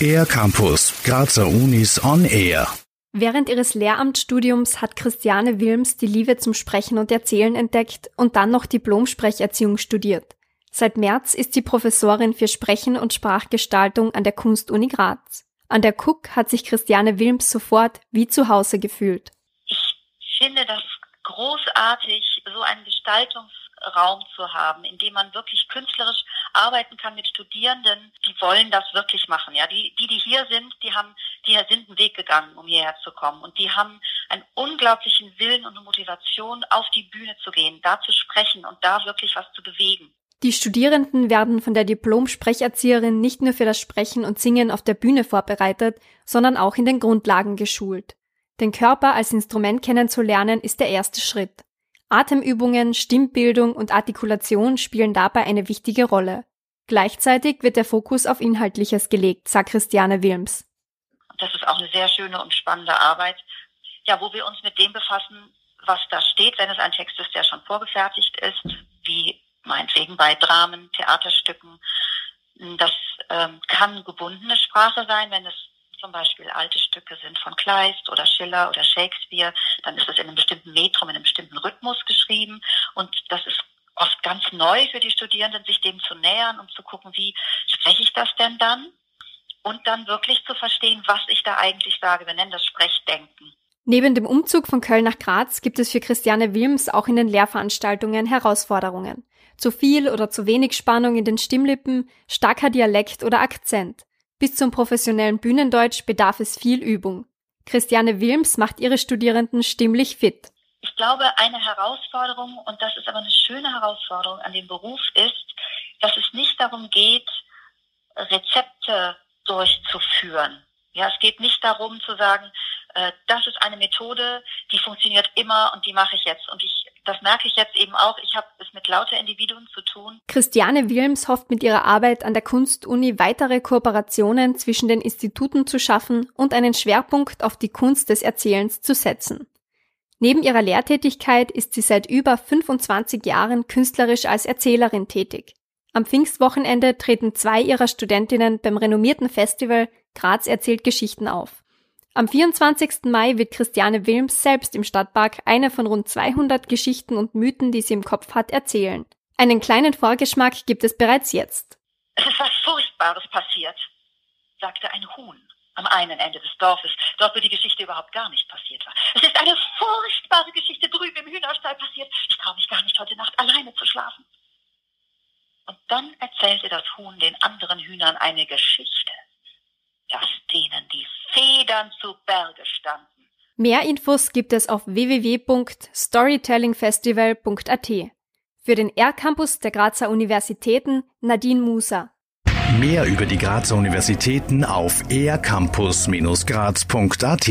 Air Campus, Grazer Unis on Air. Während ihres Lehramtsstudiums hat Christiane Wilms die Liebe zum Sprechen und Erzählen entdeckt und dann noch Diplom-Sprecherziehung studiert. Seit März ist sie Professorin für Sprechen und Sprachgestaltung an der Kunstuni Graz. An der KUK hat sich Christiane Wilms sofort wie zu Hause gefühlt. Ich finde das großartig, so einen Gestaltungsraum zu haben, in dem man wirklich künstlerisch arbeiten kann mit Studierenden, die wollen das wirklich machen. Ja, die, die, die hier sind, die haben, die sind einen Weg gegangen, um hierher zu kommen. Und die haben einen unglaublichen Willen und Motivation, auf die Bühne zu gehen, da zu sprechen und da wirklich was zu bewegen. Die Studierenden werden von der Diplom-Sprecherzieherin nicht nur für das Sprechen und Singen auf der Bühne vorbereitet, sondern auch in den Grundlagen geschult. Den Körper als Instrument kennenzulernen ist der erste Schritt. Atemübungen, Stimmbildung und Artikulation spielen dabei eine wichtige Rolle. Gleichzeitig wird der Fokus auf Inhaltliches gelegt, sagt Christiane Wilms. Das ist auch eine sehr schöne und spannende Arbeit, ja, wo wir uns mit dem befassen, was da steht, wenn es ein Text ist, der schon vorgefertigt ist, wie meinetwegen bei Dramen, Theaterstücken. Das ähm, kann gebundene Sprache sein, wenn es zum Beispiel alte Stücke sind von Kleist oder Schiller oder Shakespeare, dann ist es in einem bestimmten Metrum, in einem bestimmten Rhythmus geschrieben. Und das ist oft ganz neu für die Studierenden, sich dem zu nähern und zu gucken, wie spreche ich das denn dann? Und dann wirklich zu verstehen, was ich da eigentlich sage. Wir nennen das Sprechdenken. Neben dem Umzug von Köln nach Graz gibt es für Christiane Wilms auch in den Lehrveranstaltungen Herausforderungen. Zu viel oder zu wenig Spannung in den Stimmlippen, starker Dialekt oder Akzent. Bis zum professionellen Bühnendeutsch bedarf es viel Übung. Christiane Wilms macht ihre Studierenden stimmlich fit. Ich glaube, eine Herausforderung, und das ist aber eine schöne Herausforderung an dem Beruf, ist, dass es nicht darum geht, Rezepte durchzuführen. Ja, es geht nicht darum zu sagen, äh, das ist eine Methode, die funktioniert immer und die mache ich jetzt. Und ich, das merke ich jetzt eben auch. Ich habe es mit lauter Individuen zu tun. Christiane Wilms hofft mit ihrer Arbeit an der Kunstuni weitere Kooperationen zwischen den Instituten zu schaffen und einen Schwerpunkt auf die Kunst des Erzählens zu setzen. Neben ihrer Lehrtätigkeit ist sie seit über 25 Jahren künstlerisch als Erzählerin tätig. Am Pfingstwochenende treten zwei ihrer Studentinnen beim renommierten Festival Graz erzählt Geschichten auf. Am 24. Mai wird Christiane Wilms selbst im Stadtpark eine von rund 200 Geschichten und Mythen, die sie im Kopf hat, erzählen. Einen kleinen Vorgeschmack gibt es bereits jetzt. Es ist was Furchtbares passiert, sagte ein Huhn am einen Ende des Dorfes, dort wo die Geschichte überhaupt gar nicht passiert war. Es ist eine furchtbare Geschichte drüben im Hühnerstall passiert. Ich traue mich gar nicht, heute Nacht alleine zu schlafen. Und dann erzählte das Huhn den anderen Hühnern eine Geschichte Federn zu Berge standen. Mehr Infos gibt es auf www.storytellingfestival.at. Für den R-Campus der Grazer Universitäten Nadine Musa. Mehr über die Grazer Universitäten auf ercampus-graz.at